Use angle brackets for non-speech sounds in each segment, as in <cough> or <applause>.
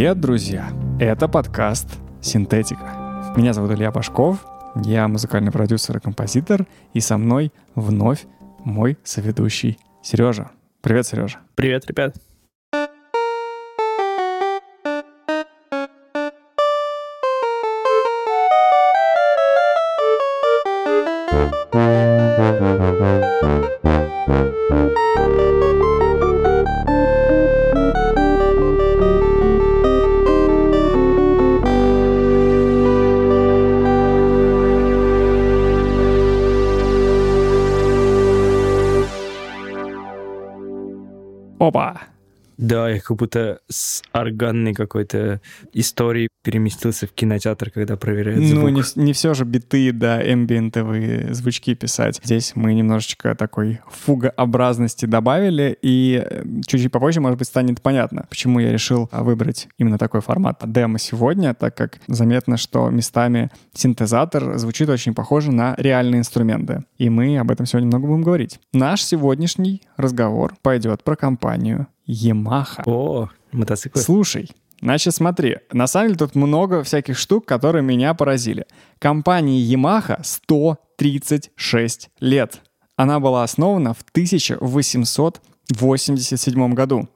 Привет, друзья! Это подкаст «Синтетика». Меня зовут Илья Башков, я музыкальный продюсер и композитор, и со мной вновь мой соведущий Сережа. Привет, Сережа. Привет, ребят. Да, я как будто с органной какой-то историей переместился в кинотеатр, когда проверяют звук. Ну, не, не все же биты, да, эмбиентовые звучки писать. Здесь мы немножечко такой фугообразности добавили, и э, чуть-чуть попозже, может быть, станет понятно, почему я решил а, выбрать именно такой формат демо сегодня, так как заметно, что местами синтезатор звучит очень похоже на реальные инструменты. И мы об этом сегодня много будем говорить. Наш сегодняшний разговор пойдет про компанию Yamaha. О, мотоциклы. Слушай, значит, смотри, на самом деле тут много всяких штук, которые меня поразили. Компании Yamaha 136 лет. Она была основана в 1887 году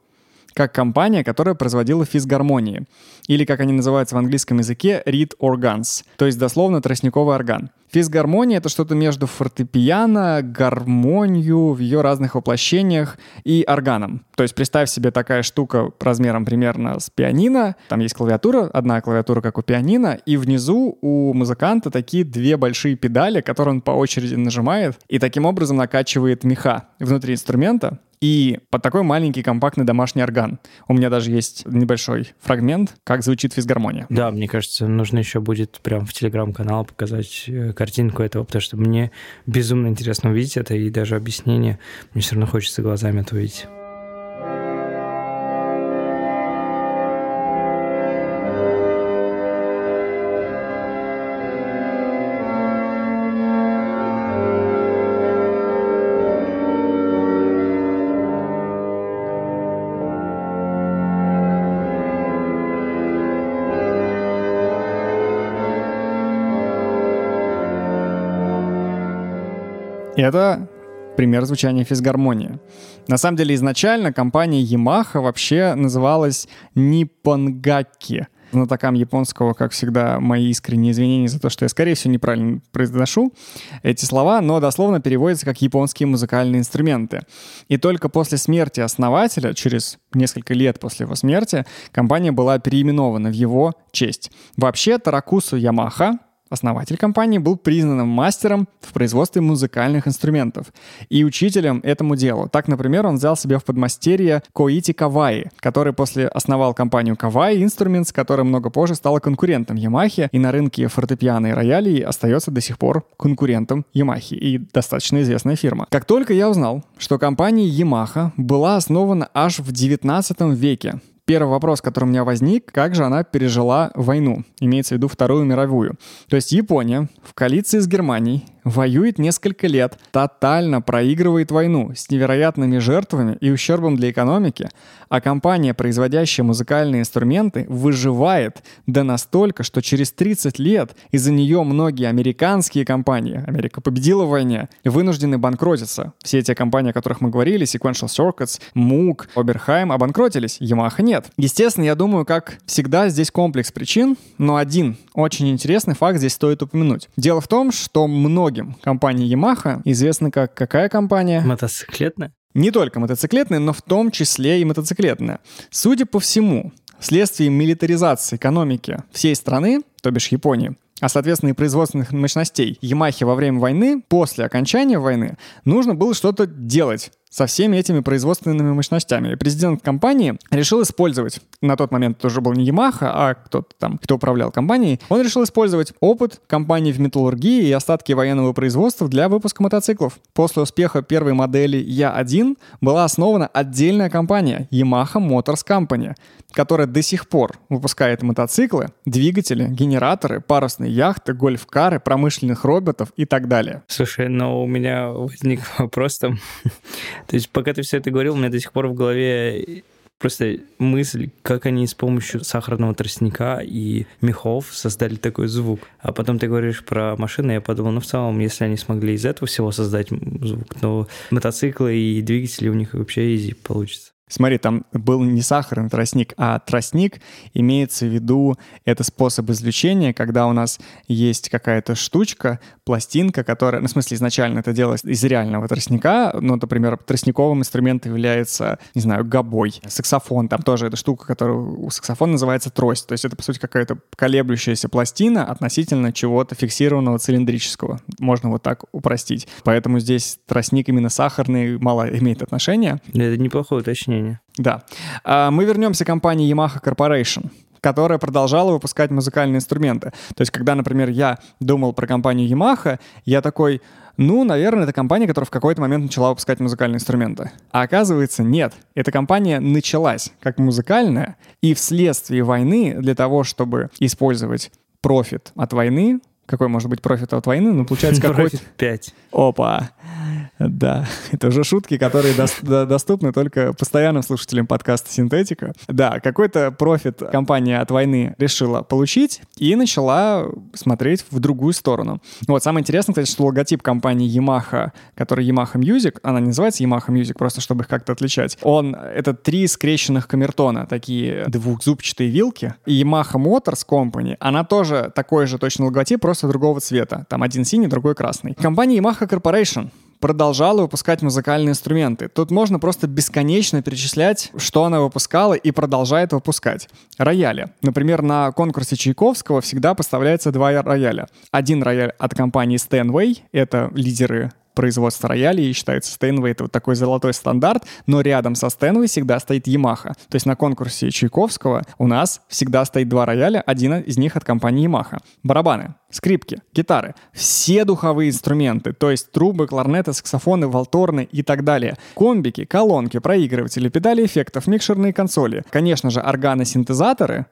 как компания, которая производила физгармонии, или, как они называются в английском языке, reed organs, то есть дословно тростниковый орган. Физгармония — это что-то между фортепиано, гармонию в ее разных воплощениях и органом. То есть представь себе такая штука размером примерно с пианино. Там есть клавиатура, одна клавиатура, как у пианино, и внизу у музыканта такие две большие педали, которые он по очереди нажимает, и таким образом накачивает меха внутри инструмента, и под такой маленький компактный домашний орган. У меня даже есть небольшой фрагмент, как звучит физгармония. Да, мне кажется, нужно еще будет прям в телеграм-канал показать э, картинку этого, потому что мне безумно интересно увидеть это, и даже объяснение мне все равно хочется глазами это увидеть. Это пример звучания физгармонии. На самом деле изначально компания Yamaha вообще называлась Nippongakki. Знатокам японского, как всегда, мои искренние извинения за то, что я, скорее всего, неправильно произношу эти слова, но дословно переводятся как «японские музыкальные инструменты». И только после смерти основателя, через несколько лет после его смерти, компания была переименована в его честь. Вообще, Таракусу Ямаха, Основатель компании был признанным мастером в производстве музыкальных инструментов и учителем этому делу. Так, например, он взял себе в подмастерье Коити Каваи, который после основал компанию Каваи Instruments, которая много позже стала конкурентом Ямахи и на рынке фортепиано и роялей остается до сих пор конкурентом Ямахи и достаточно известная фирма. Как только я узнал, что компания Yamaha была основана аж в 19 веке, Первый вопрос, который у меня возник, как же она пережила войну, имеется в виду Вторую мировую. То есть Япония в коалиции с Германией воюет несколько лет, тотально проигрывает войну с невероятными жертвами и ущербом для экономики, а компания, производящая музыкальные инструменты, выживает да настолько, что через 30 лет из-за нее многие американские компании, Америка победила в войне, вынуждены банкротиться. Все эти компании, о которых мы говорили, Sequential Circuits, Moog, Oberheim, обанкротились, Yamaha нет. Естественно, я думаю, как всегда, здесь комплекс причин, но один очень интересный факт здесь стоит упомянуть. Дело в том, что многие многим компания Yamaha известна как какая компания? Мотоциклетная? Не только мотоциклетная, но в том числе и мотоциклетная. Судя по всему, вследствие милитаризации экономики всей страны, то бишь Японии, а соответственно и производственных мощностей Ямахи во время войны, после окончания войны, нужно было что-то делать со всеми этими производственными мощностями. И президент компании решил использовать, на тот момент это уже был не Yamaha, а кто-то там, кто управлял компанией, он решил использовать опыт компании в металлургии и остатки военного производства для выпуска мотоциклов. После успеха первой модели Я-1 была основана отдельная компания Yamaha Motors Company, которая до сих пор выпускает мотоциклы, двигатели, генераторы, парусные яхты, гольф-кары, промышленных роботов и так далее. Слушай, но у меня возник <laughs> вопрос там. То есть пока ты все это говорил, у меня до сих пор в голове Просто мысль, как они с помощью сахарного тростника и мехов создали такой звук. А потом ты говоришь про машины, я подумал, ну в целом, если они смогли из этого всего создать звук, то мотоциклы и двигатели у них вообще изи получится. Смотри, там был не сахарный тростник, а тростник. Имеется в виду это способ извлечения, когда у нас есть какая-то штучка, пластинка, которая, ну, в смысле, изначально это делалось из реального тростника, ну, например, тростниковым инструментом является, не знаю, гобой, саксофон, там тоже эта штука, которая у саксофона называется трость, то есть это, по сути, какая-то колеблющаяся пластина относительно чего-то фиксированного цилиндрического, можно вот так упростить. Поэтому здесь тростник именно сахарный мало имеет отношения. Это неплохое уточнение мнение. Да. А, мы вернемся к компании Yamaha Corporation которая продолжала выпускать музыкальные инструменты. То есть, когда, например, я думал про компанию Yamaha, я такой, ну, наверное, это компания, которая в какой-то момент начала выпускать музыкальные инструменты. А оказывается, нет. Эта компания началась как музыкальная, и вследствие войны для того, чтобы использовать профит от войны, какой может быть профит от войны? Ну, получается, <laughs> какой-то... 5. Опа. Да, <laughs> это уже шутки, которые до, доступны только постоянным слушателям подкаста «Синтетика». Да, какой-то профит компания от войны решила получить и начала смотреть в другую сторону. Вот, самое интересное, кстати, что логотип компании Yamaha, который Yamaha Music, она не называется Yamaha Music, просто чтобы их как-то отличать, он, это три скрещенных камертона, такие двухзубчатые вилки. И Yamaha Motors Company, она тоже такой же точно логотип, просто другого цвета. Там один синий, другой красный. Компания Yamaha Corporation продолжала выпускать музыкальные инструменты. Тут можно просто бесконечно перечислять, что она выпускала и продолжает выпускать. Рояли. Например, на конкурсе Чайковского всегда поставляется два рояля. Один рояль от компании Steinway, это лидеры производства роялей, и считается Стейнвей это вот такой золотой стандарт, но рядом со Стейнвей всегда стоит Yamaha. То есть на конкурсе Чайковского у нас всегда стоит два рояля, один из них от компании Yamaha. Барабаны, скрипки, гитары, все духовые инструменты, то есть трубы, кларнеты, саксофоны, валторны и так далее. Комбики, колонки, проигрыватели, педали эффектов, микшерные консоли. Конечно же, органы-синтезаторы,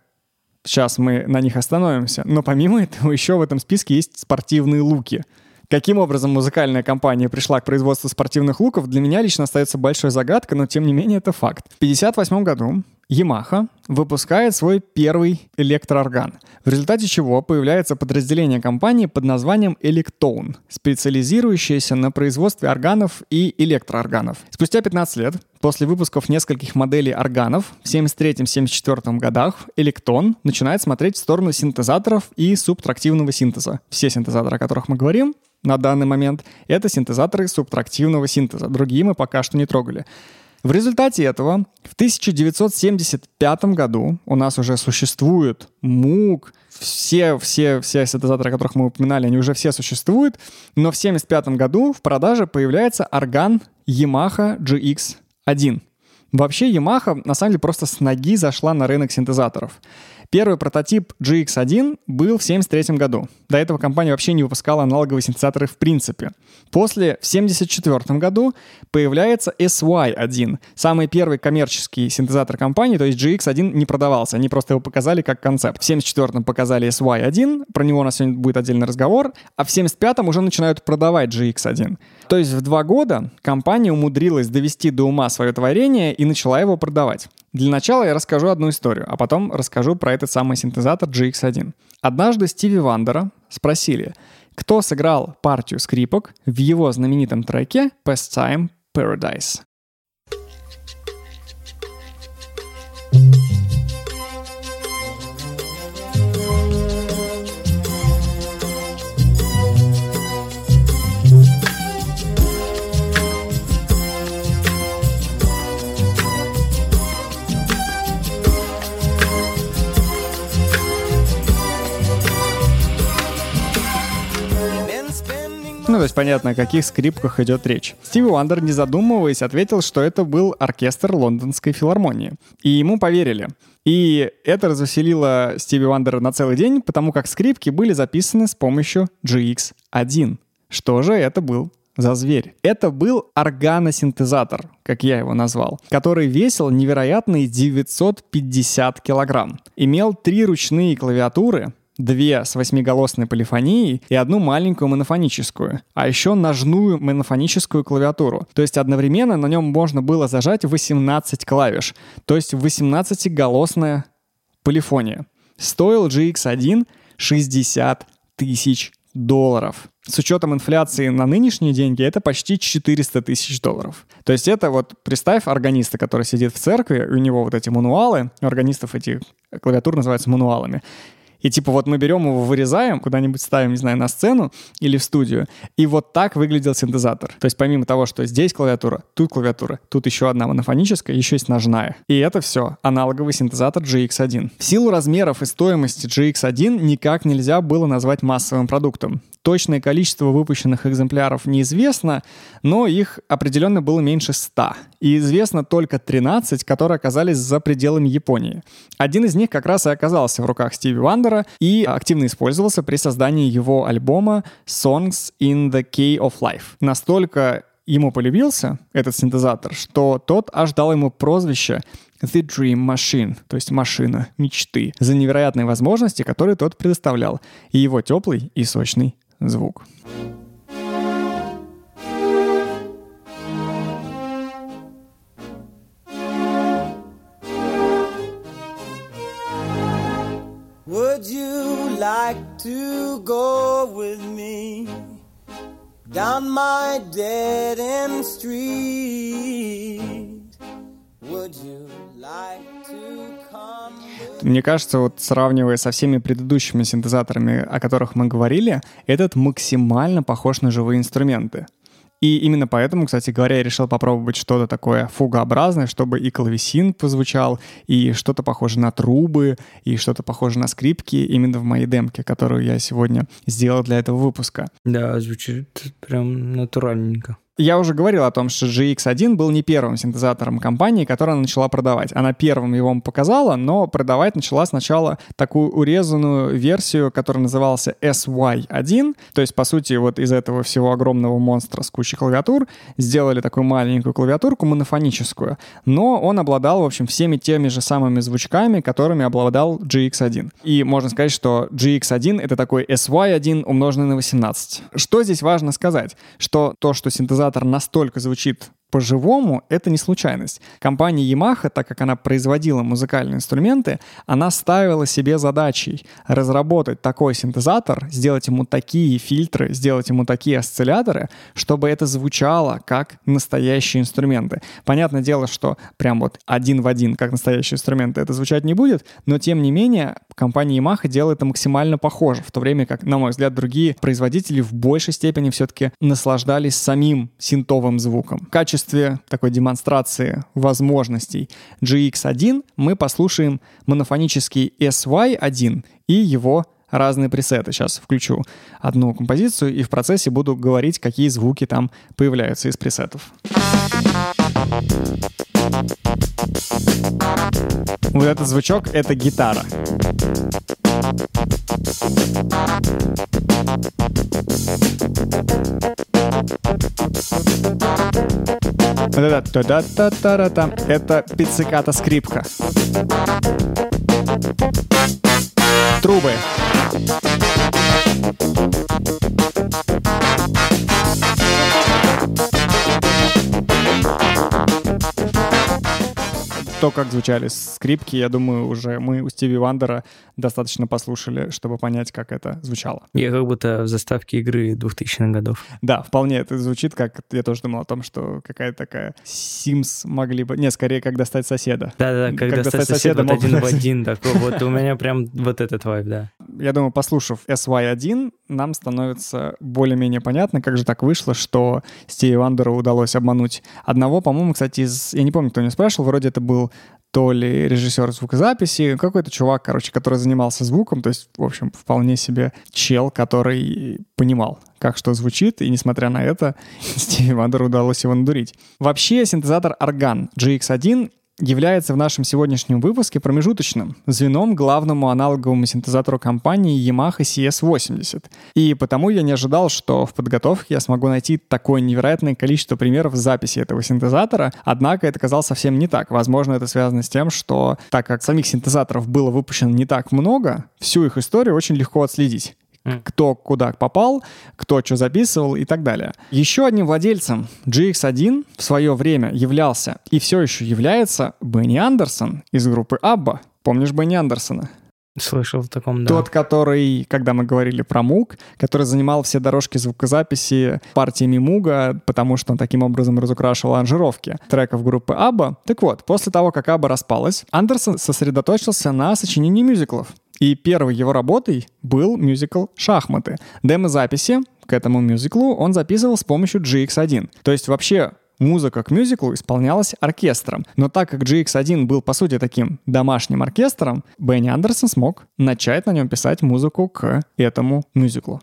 Сейчас мы на них остановимся. Но помимо этого еще в этом списке есть спортивные луки — Каким образом музыкальная компания пришла к производству спортивных луков, для меня лично остается большой загадкой, но тем не менее это факт. В 1958 году Yamaha выпускает свой первый электроорган, в результате чего появляется подразделение компании под названием Electone, специализирующееся на производстве органов и электроорганов. Спустя 15 лет, после выпусков нескольких моделей органов, в 1973-1974 годах Electone начинает смотреть в сторону синтезаторов и субтрактивного синтеза. Все синтезаторы, о которых мы говорим, на данный момент, это синтезаторы субтрактивного синтеза. Другие мы пока что не трогали. В результате этого в 1975 году у нас уже существует МУК, все, все, все синтезаторы, о которых мы упоминали, они уже все существуют, но в 1975 году в продаже появляется орган Yamaha GX1. Вообще Yamaha на самом деле просто с ноги зашла на рынок синтезаторов. Первый прототип GX1 был в 1973 году. До этого компания вообще не выпускала аналоговые синтезаторы в принципе. После, в 1974 году, появляется SY1, самый первый коммерческий синтезатор компании, то есть GX1 не продавался, они просто его показали как концепт. В 1974 показали SY1, про него у нас сегодня будет отдельный разговор, а в 1975 уже начинают продавать GX1. То есть в два года компания умудрилась довести до ума свое творение и начала его продавать. Для начала я расскажу одну историю, а потом расскажу про этот самый синтезатор GX1. Однажды Стиви Вандера спросили, кто сыграл партию скрипок в его знаменитом треке «Pastime Paradise». Ну, то есть понятно, о каких скрипках идет речь. Стиви Уандер, не задумываясь, ответил, что это был оркестр лондонской филармонии. И ему поверили. И это развеселило Стиви Уандера на целый день, потому как скрипки были записаны с помощью GX1. Что же это был за зверь? Это был органосинтезатор, как я его назвал, который весил невероятные 950 килограмм. Имел три ручные клавиатуры, две с восьмиголосной полифонией и одну маленькую монофоническую, а еще ножную монофоническую клавиатуру. То есть одновременно на нем можно было зажать 18 клавиш, то есть 18-голосная полифония. Стоил GX1 60 тысяч долларов. С учетом инфляции на нынешние деньги это почти 400 тысяч долларов. То есть это вот, представь органиста, который сидит в церкви, у него вот эти мануалы, у органистов эти клавиатуры называются мануалами. И типа вот мы берем его, вырезаем, куда-нибудь ставим, не знаю, на сцену или в студию. И вот так выглядел синтезатор. То есть помимо того, что здесь клавиатура, тут клавиатура, тут еще одна монофоническая, еще есть ножная. И это все аналоговый синтезатор GX1. В силу размеров и стоимости GX1 никак нельзя было назвать массовым продуктом. Точное количество выпущенных экземпляров неизвестно, но их определенно было меньше 100. И известно только 13, которые оказались за пределами Японии. Один из них как раз и оказался в руках Стиви Вандера и активно использовался при создании его альбома Songs in the Key of Life. Настолько ему полюбился этот синтезатор, что тот аж дал ему прозвище The Dream Machine, то есть машина мечты, за невероятные возможности, которые тот предоставлял, и его теплый и сочный звук. Would you like to go with me down my dead end street? Would you like to come? Мне кажется, вот сравнивая со всеми предыдущими синтезаторами, о которых мы говорили, этот максимально похож на живые инструменты. И именно поэтому, кстати говоря, я решил попробовать что-то такое фугообразное, чтобы и клавесин позвучал, и что-то похоже на трубы, и что-то похоже на скрипки именно в моей демке, которую я сегодня сделал для этого выпуска. Да, звучит прям натуральненько. Я уже говорил о том, что GX1 был не первым синтезатором компании, которую она начала продавать. Она первым его показала, но продавать начала сначала такую урезанную версию, которая назывался SY1. То есть, по сути, вот из этого всего огромного монстра с кучей клавиатур сделали такую маленькую клавиатурку монофоническую. Но он обладал, в общем, всеми теми же самыми звучками, которыми обладал GX1. И можно сказать, что GX1 — это такой SY1 умноженный на 18. Что здесь важно сказать? Что то, что синтезатор синтезатор настолько звучит по-живому, это не случайность. Компания Yamaha, так как она производила музыкальные инструменты, она ставила себе задачей разработать такой синтезатор, сделать ему такие фильтры, сделать ему такие осцилляторы, чтобы это звучало как настоящие инструменты. Понятное дело, что прям вот один в один, как настоящие инструменты, это звучать не будет, но тем не менее компания Yamaha делает это максимально похоже, в то время как, на мой взгляд, другие производители в большей степени все-таки наслаждались самим синтовым звуком. Качество качестве такой демонстрации возможностей GX1 мы послушаем монофонический SY1 и его разные пресеты. Сейчас включу одну композицию и в процессе буду говорить, какие звуки там появляются из пресетов. Вот этот звучок — это гитара. Вот это это пицциката скрипка. Трубы. То, как звучали скрипки, я думаю, уже мы у Стиви Вандера достаточно послушали, чтобы понять, как это звучало. Я как будто в заставке игры 2000-х годов. Да, вполне это звучит как... Я тоже думал о том, что какая-то такая Sims могли бы... Не, скорее, как достать соседа. Да-да, как, как достать, соседа, вот один в один. Такой, вот у меня прям <laughs> вот этот вайб, да. Я думаю, послушав SY1, нам становится более-менее понятно, как же так вышло, что Стиви Вандеру удалось обмануть одного, по-моему, кстати, из... Я не помню, кто меня спрашивал, вроде это был то ли режиссер звукозаписи, какой-то чувак, короче, который занимался звуком, то есть, в общем, вполне себе чел, который понимал, как что звучит, и несмотря на это, <laughs> Стиви Вандеру удалось его надурить. Вообще, синтезатор орган GX1 является в нашем сегодняшнем выпуске промежуточным звеном главному аналоговому синтезатору компании Yamaha CS80. И потому я не ожидал, что в подготовке я смогу найти такое невероятное количество примеров записи этого синтезатора, однако это казалось совсем не так. Возможно, это связано с тем, что так как самих синтезаторов было выпущено не так много, всю их историю очень легко отследить кто куда попал, кто что записывал и так далее. Еще одним владельцем GX1 в свое время являлся и все еще является Бенни Андерсон из группы Абба. Помнишь Бенни Андерсона? Слышал в таком, да. Тот, который, когда мы говорили про Муг, который занимал все дорожки звукозаписи партиями Муга, потому что он таким образом разукрашивал аранжировки треков группы Абба. Так вот, после того, как Абба распалась, Андерсон сосредоточился на сочинении мюзиклов. И первой его работой был мюзикл «Шахматы». Демо-записи к этому мюзиклу он записывал с помощью GX1. То есть вообще музыка к мюзиклу исполнялась оркестром. Но так как GX1 был, по сути, таким домашним оркестром, Бенни Андерсон смог начать на нем писать музыку к этому мюзиклу.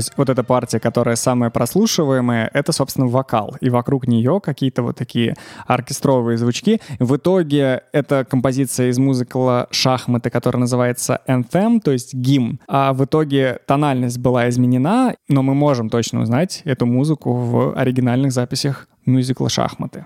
Есть вот эта партия, которая самая прослушиваемая, это, собственно, вокал. И вокруг нее какие-то вот такие оркестровые звучки. В итоге это композиция из музыкала «Шахматы», которая называется «Anthem», то есть гимн. А в итоге тональность была изменена, но мы можем точно узнать эту музыку в оригинальных записях мюзикла «Шахматы».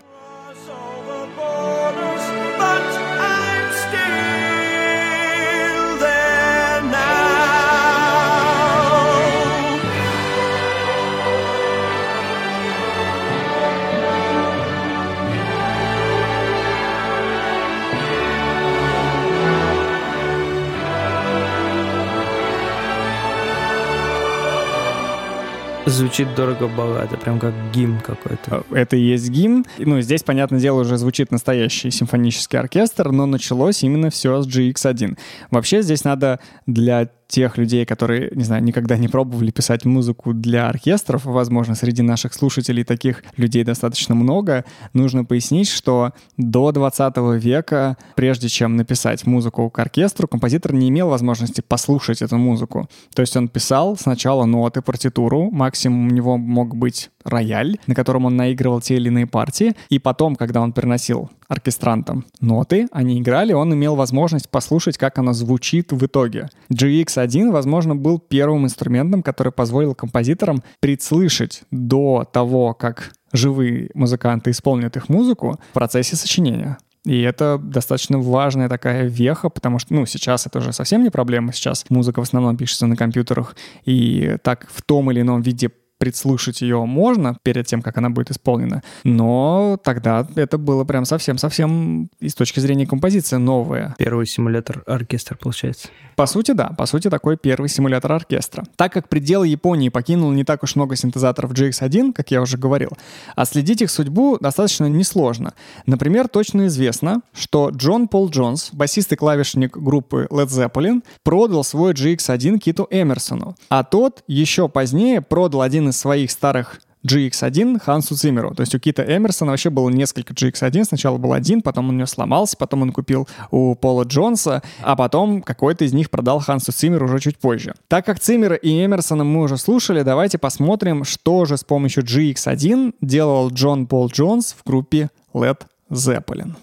Звучит дорого-богато, прям как гимн какой-то. А, это и есть гимн. Ну, здесь, понятное дело, уже звучит настоящий симфонический оркестр, но началось именно все с GX1. Вообще здесь надо для тех людей, которые, не знаю, никогда не пробовали писать музыку для оркестров, возможно, среди наших слушателей таких людей достаточно много, нужно пояснить, что до 20 века, прежде чем написать музыку к оркестру, композитор не имел возможности послушать эту музыку. То есть он писал сначала ноты, партитуру, максимум у него мог быть рояль, на котором он наигрывал те или иные партии, и потом, когда он приносил оркестрантам ноты, они играли, он имел возможность послушать, как она звучит в итоге. GX1, возможно, был первым инструментом, который позволил композиторам предслышать до того, как живые музыканты исполнят их музыку в процессе сочинения. И это достаточно важная такая веха, потому что, ну, сейчас это уже совсем не проблема. Сейчас музыка в основном пишется на компьютерах, и так в том или ином виде предслушать ее можно перед тем, как она будет исполнена, но тогда это было прям совсем-совсем и с точки зрения композиции новое. Первый симулятор оркестра, получается. По сути, да. По сути, такой первый симулятор оркестра. Так как пределы Японии покинул не так уж много синтезаторов GX1, как я уже говорил, а следить их судьбу достаточно несложно. Например, точно известно, что Джон Пол Джонс, басист и клавишник группы Led Zeppelin, продал свой GX1 Киту Эмерсону, а тот еще позднее продал один из своих старых GX1 Хансу Цимеру. То есть у Кита Эмерсона вообще было несколько GX1. Сначала был один, потом он у него сломался, потом он купил у Пола Джонса, а потом какой-то из них продал Хансу Цимеру уже чуть позже. Так как Цимера и Эмерсона мы уже слушали, давайте посмотрим, что же с помощью GX1 делал Джон Пол Джонс в группе Led Zeppelin.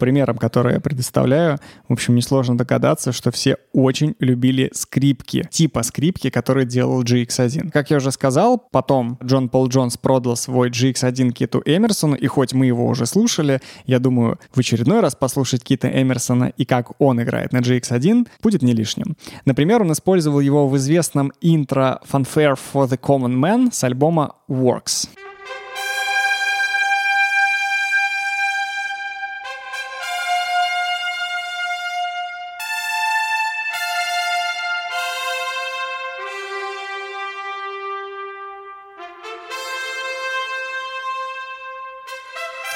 Примерам, которые я предоставляю, в общем, несложно догадаться, что все очень любили скрипки, типа скрипки, которые делал GX1. Как я уже сказал, потом Джон Пол Джонс продал свой GX1 Киту Эмерсону, и хоть мы его уже слушали, я думаю, в очередной раз послушать Кита Эмерсона и как он играет на GX1 будет не лишним. Например, он использовал его в известном интро Fanfare for the Common Man с альбома Works.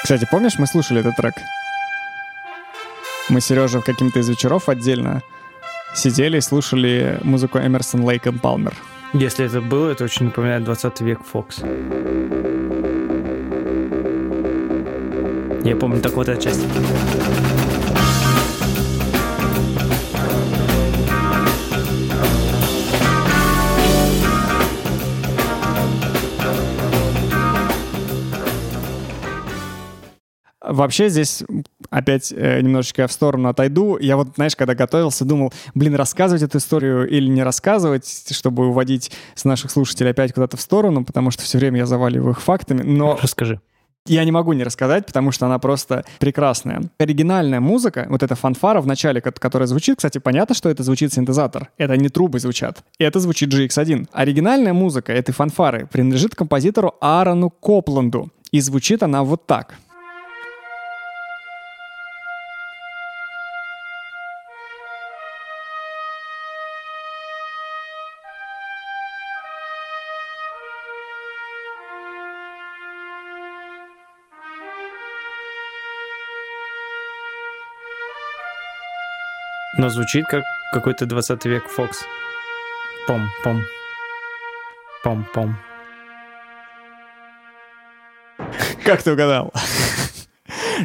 Кстати, помнишь, мы слушали этот трек? Мы с Сережей каким-то из вечеров отдельно сидели и слушали музыку Эмерсон, Лейк и Палмер. Если это было, это очень напоминает 20 век Фокс. Я помню так вот эта часть. Вообще здесь опять э, немножечко в сторону отойду. Я вот, знаешь, когда готовился, думал, блин, рассказывать эту историю или не рассказывать, чтобы уводить с наших слушателей опять куда-то в сторону, потому что все время я заваливаю их фактами. Но Расскажи. я не могу не рассказать, потому что она просто прекрасная. Оригинальная музыка, вот эта фанфара в начале, ко- которая звучит, кстати, понятно, что это звучит синтезатор. Это не трубы звучат. Это звучит GX1. Оригинальная музыка этой фанфары принадлежит композитору Аарону Копланду. И звучит она вот так. Но звучит как какой-то 20 век Фокс. Пом-пом. Пом-пом. Как ты угадал?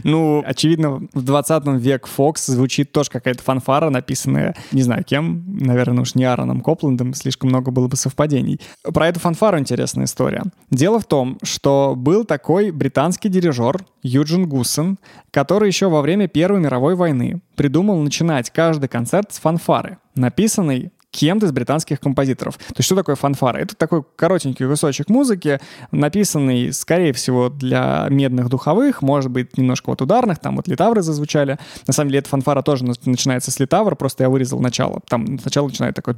Ну, очевидно, в 20 век Фокс звучит тоже какая-то фанфара, написанная, не знаю кем, наверное, уж не Аароном Копландом, слишком много было бы совпадений. Про эту фанфару интересная история. Дело в том, что был такой британский дирижер Юджин Гуссен, который еще во время Первой мировой войны придумал начинать каждый концерт с фанфары, написанной кем-то из британских композиторов. То есть что такое фанфара? Это такой коротенький кусочек музыки, написанный, скорее всего, для медных духовых, может быть, немножко вот ударных, там вот литавры зазвучали. На самом деле эта фанфара тоже на- начинается с литавр, просто я вырезал начало. Там сначала начинает такой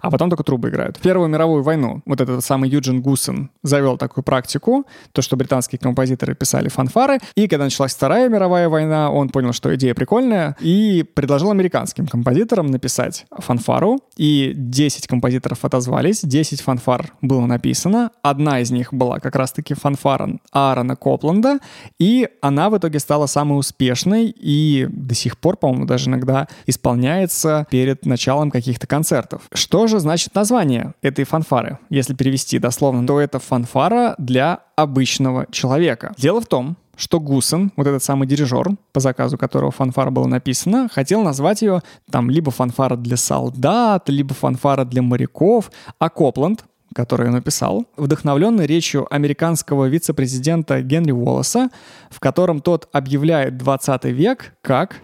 а потом только трубы играют. В Первую мировую войну вот этот самый Юджин Гуссен завел такую практику, то, что британские композиторы писали фанфары, и когда началась Вторая мировая война, он понял, что идея прикольная, и предложил американским композиторам написать фанфару, и 10 композиторов отозвались, 10 фанфар было написано, одна из них была как раз-таки фанфара Аарона Копланда, и она в итоге стала самой успешной, и до сих пор, по-моему, даже иногда исполняется перед началом каких-то концертов. Что же значит название этой фанфары? Если перевести дословно, то это фанфара для обычного человека. Дело в том, что Гусен, вот этот самый дирижер, по заказу которого фанфара была написана, хотел назвать ее там либо фанфара для солдат, либо фанфара для моряков, а Копланд, который он написал, вдохновленный речью американского вице-президента Генри Уоллеса, в котором тот объявляет 20 век как,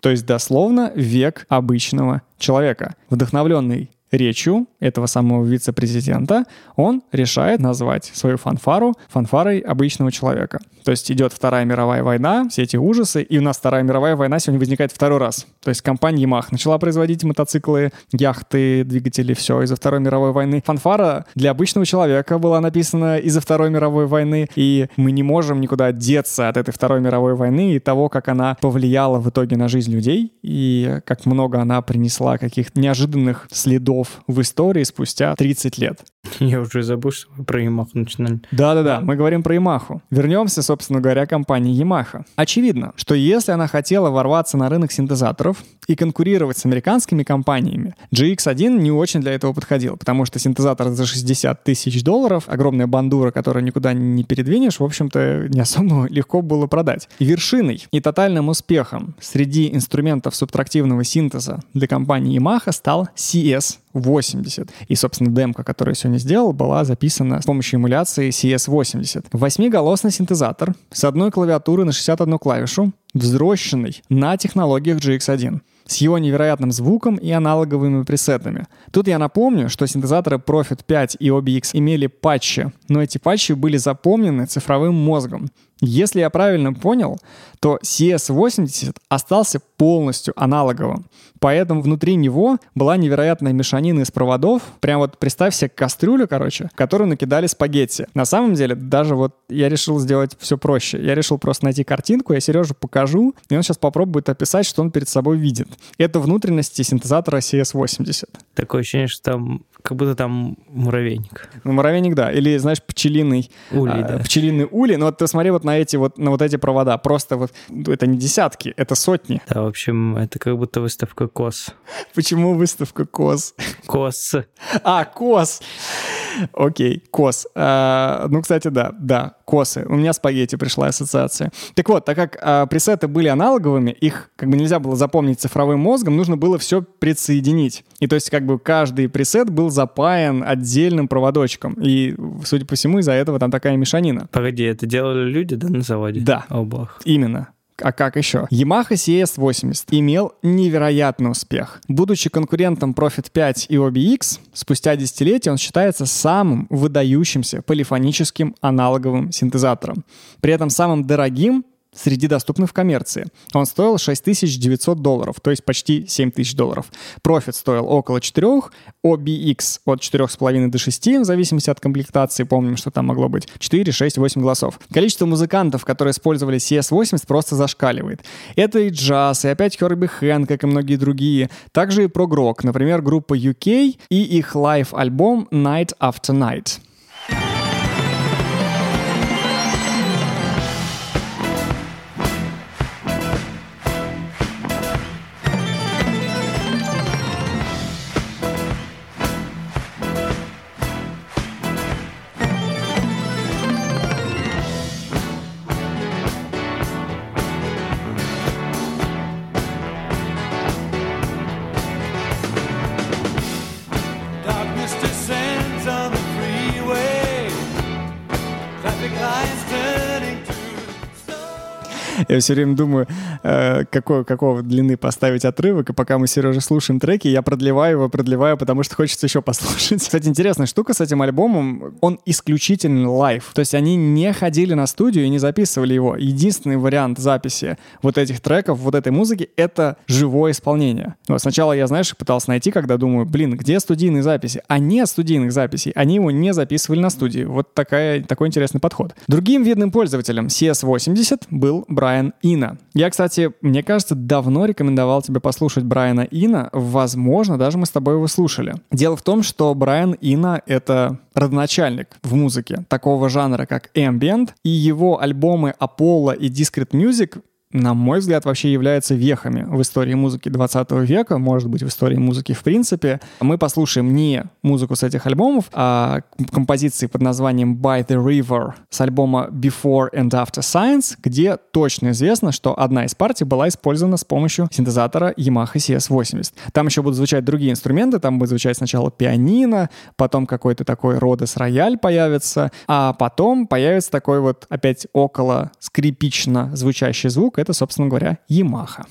то есть дословно век обычного человека. Вдохновленный речью этого самого вице-президента, он решает назвать свою фанфару фанфарой обычного человека. То есть идет Вторая мировая война, все эти ужасы, и у нас Вторая мировая война сегодня возникает второй раз. То есть компания Yamaha начала производить мотоциклы, яхты, двигатели, все из-за Второй мировой войны. Фанфара для обычного человека была написана из-за Второй мировой войны, и мы не можем никуда деться от этой Второй мировой войны и того, как она повлияла в итоге на жизнь людей, и как много она принесла каких-то неожиданных следов в истории спустя 30 лет. Я уже забыл, что мы про Ямаху начинали. Да-да-да, мы говорим про Yamaha. Вернемся, собственно говоря, к компании Yamaha. Очевидно, что если она хотела ворваться на рынок синтезаторов и конкурировать с американскими компаниями, GX1 не очень для этого подходил, потому что синтезатор за 60 тысяч долларов, огромная бандура, которую никуда не передвинешь, в общем-то, не особо легко было продать. И вершиной и тотальным успехом среди инструментов субтрактивного синтеза для компании Yamaha стал CS CS80. И, собственно, демка, которую я сегодня сделал, была записана с помощью эмуляции CS80. Восьмиголосный синтезатор с одной клавиатурой на 61 клавишу, взрощенный на технологиях GX1 с его невероятным звуком и аналоговыми пресетами. Тут я напомню, что синтезаторы Profit 5 и OBX имели патчи, но эти патчи были запомнены цифровым мозгом. Если я правильно понял, то CS80 остался полностью аналоговым. Поэтому внутри него была невероятная мешанина из проводов. Прям вот представь себе кастрюлю, короче, которую накидали спагетти. На самом деле, даже вот я решил сделать все проще. Я решил просто найти картинку, я Сережу покажу, и он сейчас попробует описать, что он перед собой видит. Это внутренности синтезатора CS80. Такое ощущение, что там как будто там муравейник. Ну, муравейник, да. Или, знаешь, пчелиный... Улей, а, да. Пчелиный улей. Но вот ты смотри вот на эти вот, на вот эти провода. Просто вот... Это не десятки, это сотни. Да, в общем, это как будто выставка КОС. Почему выставка КОС? КОС. А, КОС. Окей, КОС. А, ну, кстати, да, да, косы. У меня спагетти пришла ассоциация. Так вот, так как а, пресеты были аналоговыми, их как бы нельзя было запомнить цифровым мозгом, нужно было все предсоединить. И то есть как бы каждый пресет был запаян отдельным проводочком. И, судя по всему, из-за этого там такая мешанина. Погоди, это делали люди, да, на заводе? Да. О, бог. Именно. А как еще? Yamaha CS80 имел невероятный успех. Будучи конкурентом Profit 5 и OBX, спустя десятилетия он считается самым выдающимся полифоническим аналоговым синтезатором. При этом самым дорогим среди доступных в коммерции. Он стоил 6900 долларов, то есть почти 7000 долларов. Profit стоил около 4, OBX от 4,5 до 6, в зависимости от комплектации, помним, что там могло быть 4, 6, 8 голосов. Количество музыкантов, которые использовали CS80, просто зашкаливает. Это и джаз, и опять Херби Хэнкок и многие другие. Также и прог-рок, например, группа UK и их live-альбом Night After Night. Я все время думаю, э, какой, какого длины поставить отрывок, и пока мы с Сережей слушаем треки, я продлеваю его, продлеваю, потому что хочется еще послушать. Кстати, интересная штука с этим альбомом, он исключительно live. То есть они не ходили на студию и не записывали его. Единственный вариант записи вот этих треков, вот этой музыки — это живое исполнение. Вот сначала я, знаешь, пытался найти, когда думаю, блин, где студийные записи? А нет студийных записей. Они его не записывали на студии. Вот такая, такой интересный подход. Другим видным пользователем CS80 был Брайан Ино. Я, кстати, мне кажется, давно рекомендовал тебе послушать Брайана Ина. Возможно, даже мы с тобой его слушали. Дело в том, что Брайан Ина — это родоначальник в музыке такого жанра, как ambient, и его альбомы Apollo и Discrete Music на мой взгляд, вообще являются вехами в истории музыки 20 века, может быть, в истории музыки в принципе. Мы послушаем не музыку с этих альбомов, а композиции под названием By the River с альбома Before and After Science, где точно известно, что одна из партий была использована с помощью синтезатора Yamaha CS80. Там еще будут звучать другие инструменты, там будет звучать сначала пианино, потом какой-то такой Родес рояль появится, а потом появится такой вот опять около скрипично звучащий звук, это, собственно говоря, Yamaha.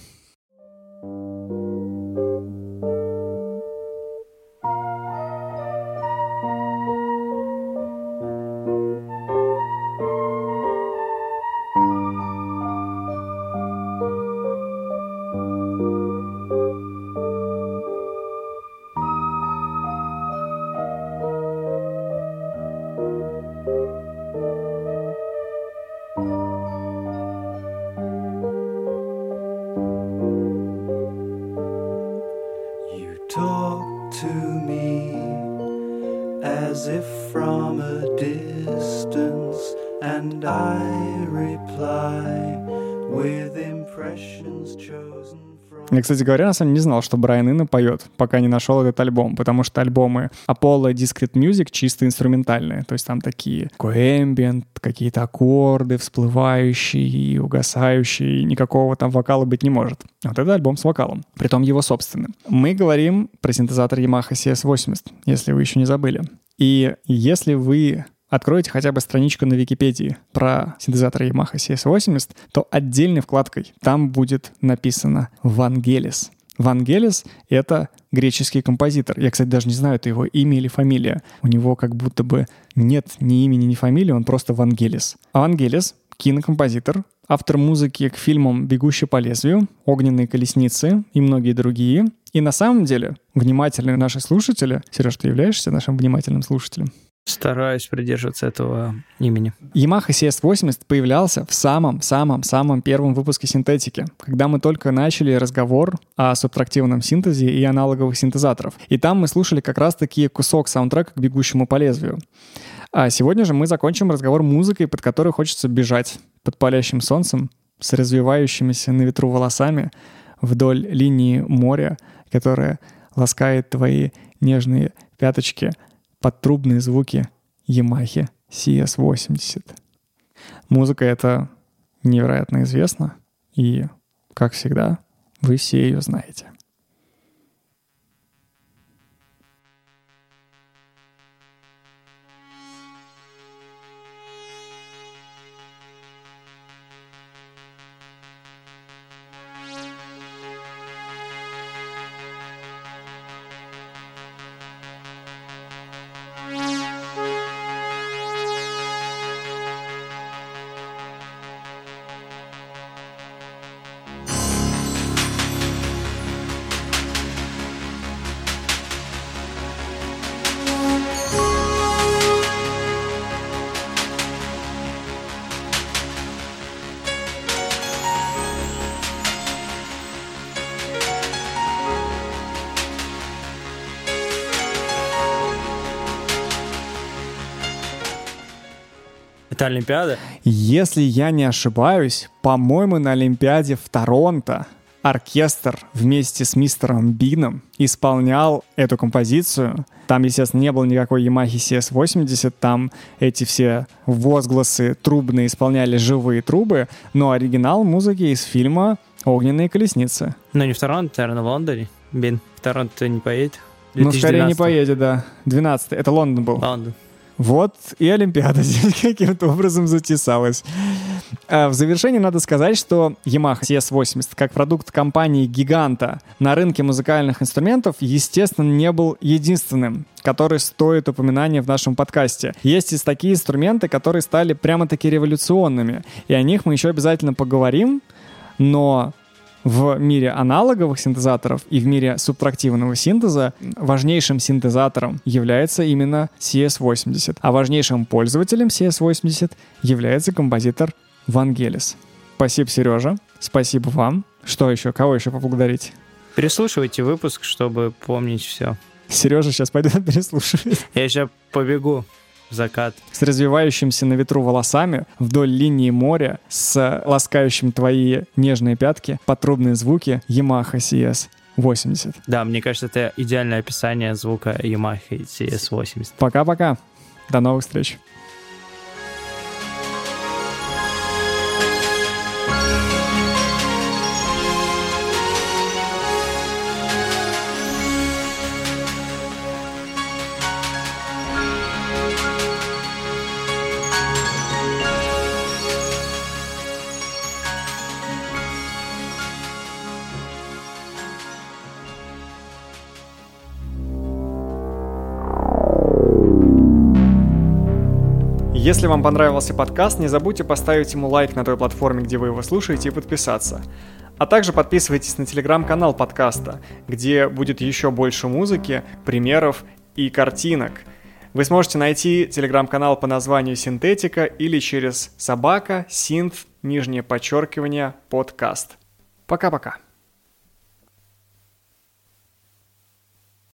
Я, кстати говоря, на самом деле не знал, что Брайан Инна поет, пока не нашел этот альбом, потому что альбомы Apollo Discrete Music чисто инструментальные, то есть там такие ambient, какие-то аккорды всплывающие и угасающие, и никакого там вокала быть не может. Вот это альбом с вокалом, притом его собственным. Мы говорим про синтезатор Yamaha CS80, если вы еще не забыли. И если вы откроете хотя бы страничку на Википедии про синтезатор Yamaha CS80, то отдельной вкладкой там будет написано «Вангелис». Вангелис — это греческий композитор. Я, кстати, даже не знаю, это его имя или фамилия. У него как будто бы нет ни имени, ни фамилии, он просто Вангелис. А Вангелис — кинокомпозитор, автор музыки к фильмам «Бегущий по лезвию», «Огненные колесницы» и многие другие. И на самом деле внимательные наши слушатели... Сереж, ты являешься нашим внимательным слушателем? Стараюсь придерживаться этого имени. Yamaha CS80 появлялся в самом-самом-самом первом выпуске синтетики, когда мы только начали разговор о субтрактивном синтезе и аналоговых синтезаторов. И там мы слушали как раз-таки кусок саундтрека к «Бегущему по лезвию». А сегодня же мы закончим разговор музыкой, под которой хочется бежать под палящим солнцем, с развивающимися на ветру волосами вдоль линии моря, которая ласкает твои нежные пяточки — под звуки Yamaha CS80. Музыка эта невероятно известна, и, как всегда, вы все ее знаете. Олимпиада? Если я не ошибаюсь, по-моему, на Олимпиаде в Торонто оркестр вместе с мистером Бином исполнял эту композицию. Там, естественно, не было никакой Yamaha CS80, там эти все возгласы трубные исполняли живые трубы, но оригинал музыки из фильма «Огненные колесницы». Но не в Торонто, наверное, в Лондоне. Бин, в Торонто не поедет? Ну, скорее не поедет, да. 12 Это Лондон был. Лондон. Вот и Олимпиада <laughs> здесь каким-то образом затесалась. А в завершении надо сказать, что Yamaha CS80 как продукт компании-гиганта на рынке музыкальных инструментов, естественно, не был единственным, который стоит упоминания в нашем подкасте. Есть и такие инструменты, которые стали прямо-таки революционными, и о них мы еще обязательно поговорим, но в мире аналоговых синтезаторов и в мире субтрактивного синтеза важнейшим синтезатором является именно CS80, а важнейшим пользователем CS80 является композитор Вангелис. Спасибо, Сережа. Спасибо вам. Что еще? Кого еще поблагодарить? Переслушивайте выпуск, чтобы помнить все. Сережа сейчас пойдет <laughs> переслушивать. Я сейчас побегу в закат. С развивающимся на ветру волосами вдоль линии моря, с ласкающим твои нежные пятки, потрубные звуки Yamaha CS 80. Да, мне кажется, это идеальное описание звука Yamaha CS80. Пока-пока. До новых встреч. Если вам понравился подкаст, не забудьте поставить ему лайк на той платформе, где вы его слушаете, и подписаться. А также подписывайтесь на телеграм-канал подкаста, где будет еще больше музыки, примеров и картинок. Вы сможете найти телеграм-канал по названию Синтетика или через собака, синт, нижнее подчеркивание, подкаст. Пока-пока.